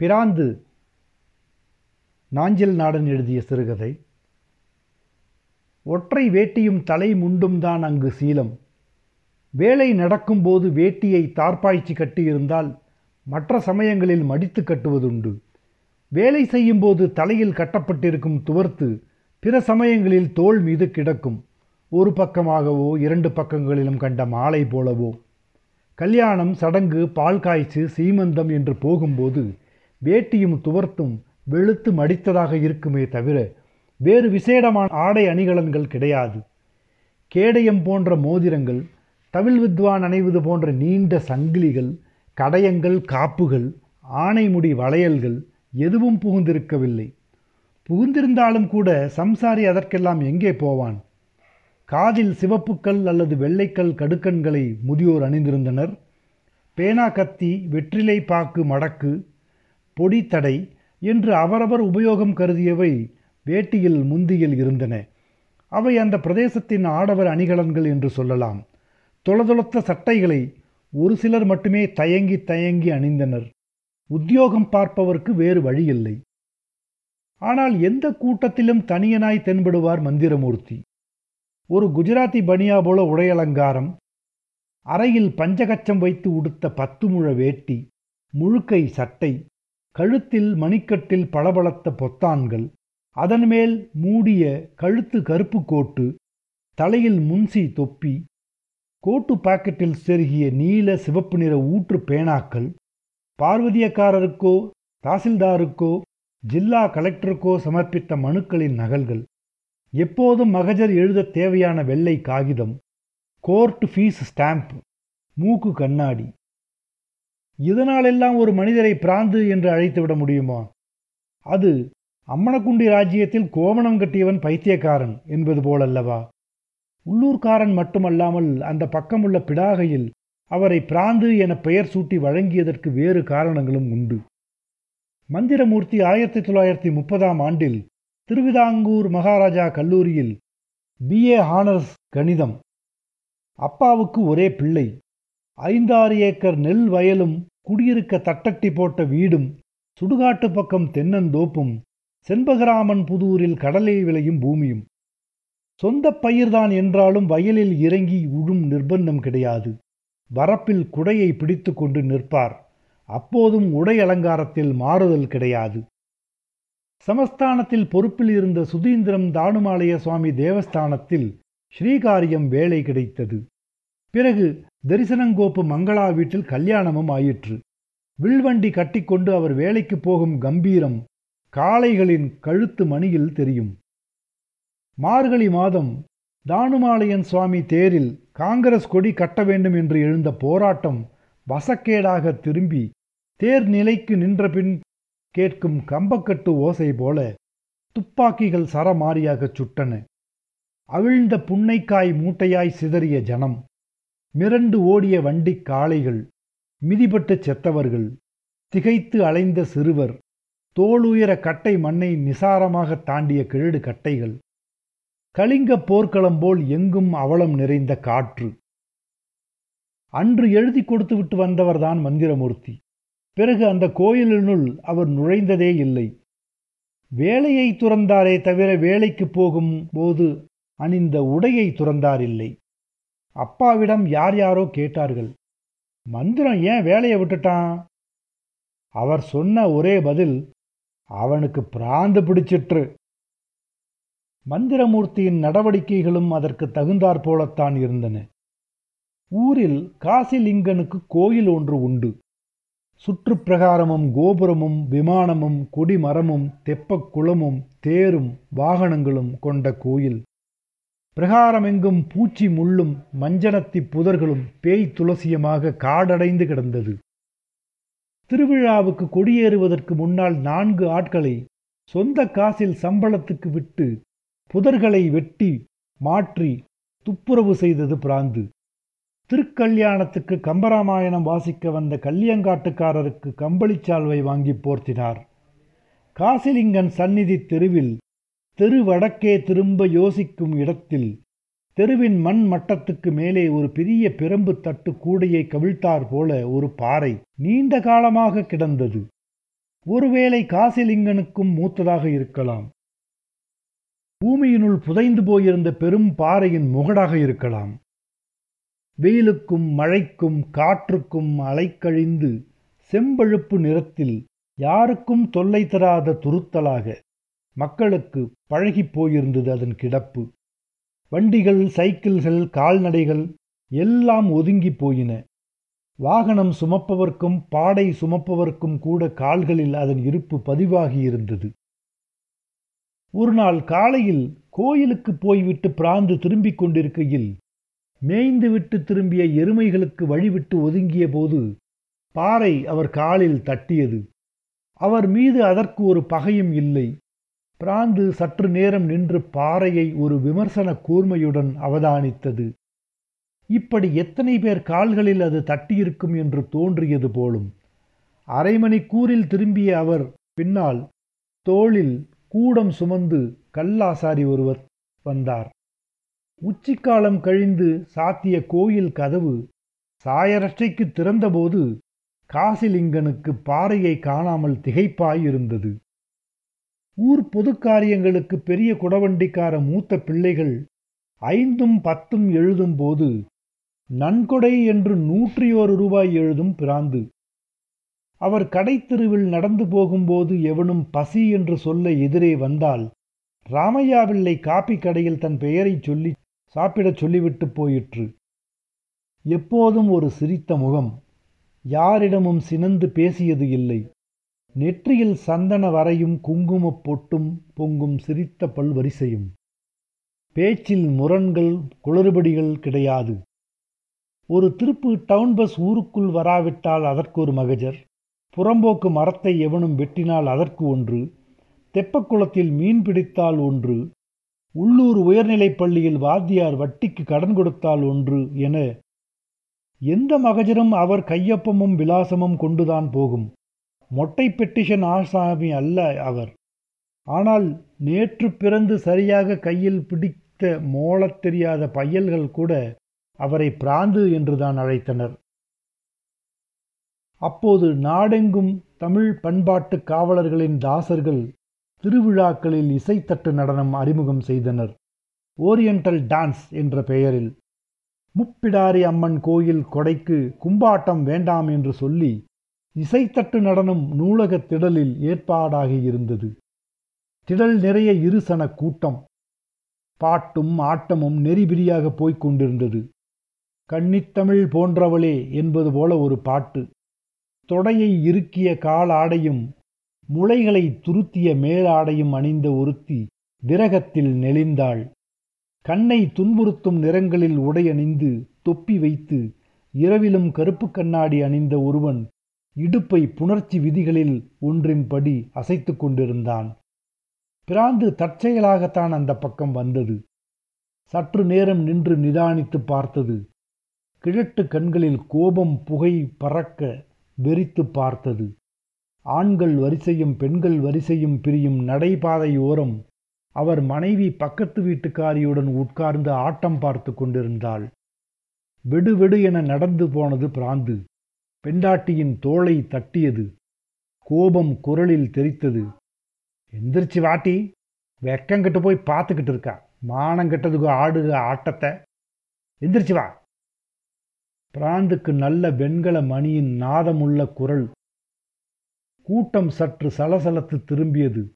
பிராந்து நாஞ்சில் நாடன் எழுதிய சிறுகதை. ஒற்றை வேட்டியும் தலை முண்டும் தான் அங்கு சீலம். வேலை நடக்கும்போது வேட்டியை தார்ப்பாய்ச்சி கட்டியிருந்தால் மற்ற சமயங்களில் மடித்து கட்டுவதுண்டு. வேலை செய்யும்போது தலையில் கட்டப்பட்டிருக்கும் துவர்த்து பிற சமயங்களில் தோள் மீது கிடக்கும். ஒரு பக்கமாகவோ இரண்டு பக்கங்களிலும் கண்ட மாலை போலவோ. கல்யாணம் சடங்கு பால் காய்ச்சி சீமந்தம் என்று போகும்போது வேட்டியும் துவர்த்தும் வெளுத்து மடித்ததாக இருக்குமே தவிர வேறு விசேடமான ஆடை அணிகலன்கள் கிடையாது. கேடயம் போன்ற மோதிரங்கள் தவில் வித்வான் அணைவது போன்ற நீண்ட சங்கிலிகள் கடையங்கள் காப்புகள் ஆணைமுடி வளையல்கள் எதுவும் புகுந்திருக்கவில்லை. புகுந்திருந்தாலும் கூட சம்சாரி அதற்கெல்லாம் எங்கே போவான்? காதில் சிவப்புக்கல் அல்லது வெள்ளைக்கல் கடுக்கன்களை முதியோர் அணிந்திருந்தனர். பேனா கத்தி வெற்றிலை பாக்கு மடக்கு பொடித்தடை என்று அவரவர் உபயோகம் கருதியவை வேட்டியில் முந்தியில் இருந்தன. அவை அந்த பிரதேசத்தின் ஆடவர் அணிகலன்கள் என்று சொல்லலாம். தொளதொளத்த சட்டைகளை ஒரு சிலர் மட்டுமே தயங்கி தயங்கி அணிந்தனர். உத்தியோகம் பார்ப்பவருக்கு வேறு வழியில்லை. ஆனால் எந்த கூட்டத்திலும் தனியனாய் தென்படுவார் மந்திரமூர்த்தி. ஒரு குஜராத்தி பனியா போல உடையலங்காரம் அறையில் பஞ்சகச்சம் வைத்து உடுத்த பத்து முழ வேட்டி முழுக்கை சட்டை கழுத்தில் மணிக்கட்டில் பளபளத்த பொத்தான்கள் அதன்மேல் மூடிய கழுத்து கருப்பு கோட்டு தலையில் முன்சி தொப்பி கோட்டு பாக்கெட்டில் செருகிய நீல சிவப்பு நிற ஊற்று பேனாக்கள் பார்வதியக்காரருக்கோ தாசில்தாருக்கோ ஜில்லா கலெக்டருக்கோ சமர்ப்பித்த மனுக்களின் நகல்கள். எப்போதும் மகஜர் எழுத தேவையான வெள்ளை காகிதம் கோர்ட் ஃபீஸ் ஸ்டாம்ப் மூக்கு கண்ணாடி. இதனாலெல்லாம் ஒரு மனிதரை பிராந்து என்று அழைத்து விட முடியுமா? அது அம்மணக்குண்டி ராஜ்யத்தில் கோமணம் கட்டியவன் பைத்தியக்காரன் என்பது போலல்லவா? உள்ளூர்காரன் மட்டுமல்லாமல் அந்த பக்கமுள்ள பிடாகையில் அவரை பிராந்து என பெயர் சூட்டி வழங்கியதற்கு வேறு காரணங்களும் உண்டு. மந்திரமூர்த்தி ஆயிரத்தி தொள்ளாயிரத்தி முப்பதாம் ஆண்டில் திருவிதாங்கூர் மகாராஜா கல்லூரியில் பிஏ ஹானர்ஸ் கணிதம். அப்பாவுக்கு ஒரே பிள்ளை. ஐந்தாறு ஏக்கர் நெல் வயலும் குடியிருக்க தட்டட்டி போட்ட வீடும் சுடுகாட்டு பக்கம் தென்னந்தோப்பும் செண்பகராமன் புதூரில் கடலை விளையும் பூமியும். சொந்த பயிர்தான் என்றாலும் வயலில் இறங்கி உழும் நிர்பந்தம் கிடையாது. வரப்பில் குடையை பிடித்து கொண்டு நிற்பார். அப்போதும் உடை அலங்காரத்தில் மாறுதல் கிடையாது. சமஸ்தானத்தில் பொறுப்பில் இருந்த சுதீந்திரம் தானுமாலய சுவாமி தேவஸ்தானத்தில் ஸ்ரீகாரியம் வேலை கிடைத்தது. பிறகு தரிசனங்கோப்பு மங்களா வீட்டில் கல்யாணமும் ஆயிற்று. வில்வண்டி கட்டிக்கொண்டு அவர் வேலைக்கு போகும் கம்பீரம் காளைகளின் கழுத்து மணியில் தெரியும். மார்கழி மாதம் தானுமாலயன் சுவாமி தேரில் காங்கிரஸ் கொடி கட்ட வேண்டும் என்று எழுந்த போராட்டம் வசக்கேடாக திரும்பி தேர் நிலைக்கு நின்றபின் கேட்கும் கம்பக்கட்டு ஓசை போல துப்பாக்கிகள் சரமாரியாகச் சுட்டன. அவிழ்ந்த புன்னைக்காய் மூட்டையாய் சிதறிய ஜனம். மிரண்டு ஓடிய வண்டிக் காளைகள் மிதிபட்டுச் செத்தவர்கள் திகைத்து அலைந்த சிறுவர் தோளுயர கட்டை மண்ணை நிசாரமாக தாண்டிய கிழடு கட்டைகள் கலிங்க போர்க்களம் போல் எங்கும் அவலம் நிறைந்த காற்று. அன்று எழுதி கொடுத்துவிட்டு வந்தவர்தான் மந்திரமூர்த்தி. பிறகு அந்த கோயிலினுள் அவர் நுழைந்ததே இல்லை. வேலையை துறந்தாரே தவிர வேலைக்கு போகும் போது அணிந்த உடையை துறந்தாரில்லை அப்பாவிடம் யார் யாரோ கேட்டார்கள். மந்திரம் ஏன் வேலையை விட்டுட்டான்? அவர் சொன்ன ஒரே பதில் அவனுக்கு பிராந்து பிடிச்சிற்று. மந்திரமூர்த்தியின் நடவடிக்கைகளும் அதற்கு தகுந்தாற் போலத்தான் இருந்தன. ஊரில் காசிலிங்கனுக்கு கோயில் ஒன்று உண்டு. சுற்றுப்பிரகாரமும் கோபுரமும் விமானமும் கொடிமரமும் தெப்பக் குளமும் தேரும் வாகனங்களும் கொண்ட கோயில். பிரகாரமெங்கும் பூச்சி முள்ளும் மஞ்சனத்தி புதர்களும் பேய் துளசியமாக காடடைந்து கிடந்தது. திருவிழாவுக்கு கொடியேறுவதற்கு முன்னால் நான்கு ஆட்களை சொந்த காசில் சம்பளத்துக்கு விட்டு புதர்களை வெட்டி மாற்றி துப்புரவு செய்தது பிராந்து. திருக்கல்யாணத்துக்கு கம்பராமாயணம் வாசிக்க வந்த கல்லியங்காட்டுக்காரருக்கு கம்பளிச்சால்வை வாங்கி போர்த்தினார். காசிலிங்கன் சந்நிதி தெருவில் தெரு வடக்கே திரும்ப யோசிக்கும் இடத்தில் தெருவின் மண் மட்டத்துக்கு மேலே ஒரு பெரிய பிரம்பு தட்டு கூடையை கவிழ்த்தார் போல ஒரு பாறை நீண்ட காலமாக கிடந்தது. ஒருவேளை காசிலிங்கனுக்கும் மூத்ததாக இருக்கலாம். பூமியினுள் புதைந்து போயிருந்த பெரும் பாறையின் முகடாக இருக்கலாம். வெயிலுக்கும் மழைக்கும் காற்றுக்கும் அலைக்கழிந்து செம்பழுப்பு நிறத்தில் யாருக்கும் தொல்லை தராத துருத்தலாக மக்களுக்கு பழகிப் போயிருந்தது அதன் கிடப்பு. வண்டிகள் சைக்கிள்கள் கால்நடைகள் எல்லாம் ஒதுங்கி போயின. வாகனம் சுமப்பவர்க்கும் பாடை சுமப்பவர்க்கும் கூட கால்களில் அதன் இருப்பு பதிவாகியிருந்தது ஒரு நாள் காலையில் கோயிலுக்கு போய்விட்டு பிராந்து திரும்பிக் கொண்டிருக்கையில் மேய்ந்துவிட்டு திரும்பிய எருமைகளுக்கு வழிவிட்டு ஒதுங்கிய போது பாறை அவர் காலில் தட்டியது. அவர் மீது அதற்கு ஒரு பகையும் இல்லை. பிராந்து சற்று நேரம் நின்று பாறையை ஒரு விமர்சன கூர்மையுடன் அவதானித்தது. இப்படி எத்தனை பேர் கால்களில் அது தட்டியிருக்கும் என்று தோன்றியது போலும். அரை மணிக்கூரில் திரும்பிய அவர் பின்னால் தோளில் கூடம் சுமந்து கல்லாசாரி ஒருவர் வந்தார். உச்சிக்காலம் கழிந்து சாத்திய கோயில் கதவு சாயரட்டைக்கு திறந்தபோது காசிலிங்கனுக்கு பாறையை காணாமல் திகைப்பாயிருந்தது. ஊர் பொது காரியங்களுக்கு பெரிய குடவண்டிக்கார மூத்த பிள்ளைகள் ஐந்தும் பத்தும் எழுதும் போது நன்கொடை என்று நூற்றியோரு ரூபாய் எழுதும் பிராந்து. அவர் கடைத்தெருவில் நடந்து போகும்போது எவனும் பசி என்று சொல்ல எதிரே வந்தால் ராமையாவில்லை காப்பி கடையில் தன் பெயரை சொல்லி சாப்பிடச் சொல்லிவிட்டு போயிற்று. எப்போதும் ஒரு சிரித்த முகம். யாரிடமும் சினந்து பேசியது இல்லை. நெற்றியில் சந்தன வரையும் குங்குமப் பொட்டும் பொங்கும் சிரித்த பல்வரிசையும். பேச்சில் முரண்கள் குளறுபடிகள் கிடையாது. ஒரு திருப்பு டவுன் பஸ் ஊருக்குள் வராவிட்டால் அதற்கு ஒரு மகஜர். புறம்போக்கு மரத்தை எவனும் வெட்டினால் அதற்கு ஒன்று. தெப்பக்குளத்தில் மீன் பிடித்தால் ஒன்று. உள்ளூர் உயர்நிலைப் பள்ளியில் வாத்தியார் வட்டிக்கு கடன் கொடுத்தால் ஒன்று என எந்த மகஜரும் அவர் கையொப்பமும் விலாசமும் கொண்டுதான் போகும். மொட்டை பெட்டிஷன் ஆசாமி அல்ல அவர். ஆனால் நேற்று பிறந்து சரியாக கையில் பிடித்த மோளத் தெரியாத பையல்கள் கூட அவரை பிராந்து என்றுதான் அழைத்தனர். அப்போது நாடெங்கும் தமிழ் பண்பாட்டு காவலர்களின் தாசர்கள் திருவிழாக்களில் இசைத்தட்டு நடனம் அறிமுகம் செய்தனர். ஓரியண்டல் டான்ஸ் என்ற பெயரில். முப்பிடாரி அம்மன் கோயில் கொடைக்கு கும்பாட்டம் வேண்டாம் என்று சொல்லி இசைத்தட்டு நடனம் நூலகத் திடலில் ஏற்பாடாக இருந்தது. திடல் நிறைய இருசன கூட்டம். பாட்டும் ஆட்டமும் நெறிபிரியாக போய்க் கொண்டிருந்தது. கன்னித்தமிழ் போன்றவளே என்பது போல ஒரு பாட்டு. தொடையை இறுக்கிய காலாடையும் முளைகளை துருத்திய மேலாடையும் அணிந்த ஒருத்தி விரகத்தில் நெளிந்தாள். கண்ணை துன்புறுத்தும் நிறங்களில் உடையணிந்து தொப்பி வைத்து இரவிலும் கருப்பு கண்ணாடி அணிந்த ஒருவன் இடுப்பை புணர்ச்சி விதிகளில் ஒன்றின்படி அசைத்து கொண்டிருந்தான். பிராந்து தற்செயலாகத்தான் அந்த பக்கம் வந்தது. சற்று நேரம் நின்று நிதானித்து பார்த்தது. கிழட்டு கண்களில் கோபம் புகை பறக்க வெறித்து பார்த்தது. ஆண்கள் வரிசையும் பெண்கள் வரிசையும் பிரியும் நடைபாதையோரம் அவர் மனைவி பக்கத்து வீட்டுக்காரியுடன் உட்கார்ந்து ஆட்டம் பார்த்து கொண்டிருந்தாள். வெடு வெடு என நடந்து போனது பிராந்து. பெண்டாட்டியின் தோளை தட்டியது. கோபம் குரலில் தெரித்தது. எந்திரிச்சு வாட்டி. வெக்கங்கிட்ட போய் பார்த்துக்கிட்டு இருக்கா. மானங்கெட்டதுக்கு ஆடுக ஆட்டத்தை. எந்திரிச்சு வா. பிராந்துக்கு நல்ல வெண்கல மணியின் நாதமுள்ள குரல். கூட்டம் சற்று சலசலத்து திரும்பியது.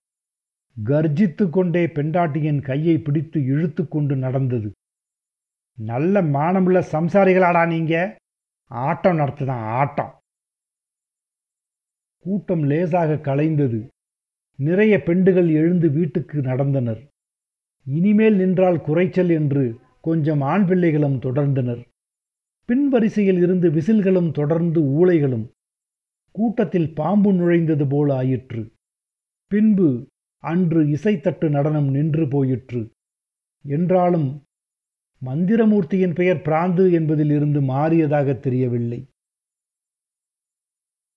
கர்ஜித்து கொண்டே பெண்டாட்டியின் கையை பிடித்து இழுத்து கொண்டு நடந்தது. நல்ல மானமுள்ள சம்சாரிகளாடா நீங்க. ஆட்டம் நடத்துதான் ஆட்டம். கூட்டம் லேசாக கலைந்தது. நிறைய பெண்டுகள் எழுந்து வீட்டுக்கு நடந்தனர். இனிமேல் நின்றால் குறைச்சல் என்று கொஞ்சம் ஆண் பிள்ளைகளும் தொடர்ந்தனர். பின்வரிசையில் இருந்து விசில்களும் தொடர்ந்து ஊளைகளும். கூட்டத்தில் பாம்பு நுழைந்தது போல ஆயிற்று. பின்பு அன்று இசைத்தட்டு நடனம் நின்று போயிற்று. என்றாலும் மந்திரமூர்த்தியின் பெயர் பிராந்து என்பதில் இருந்து மாறியதாக தெரியவில்லை.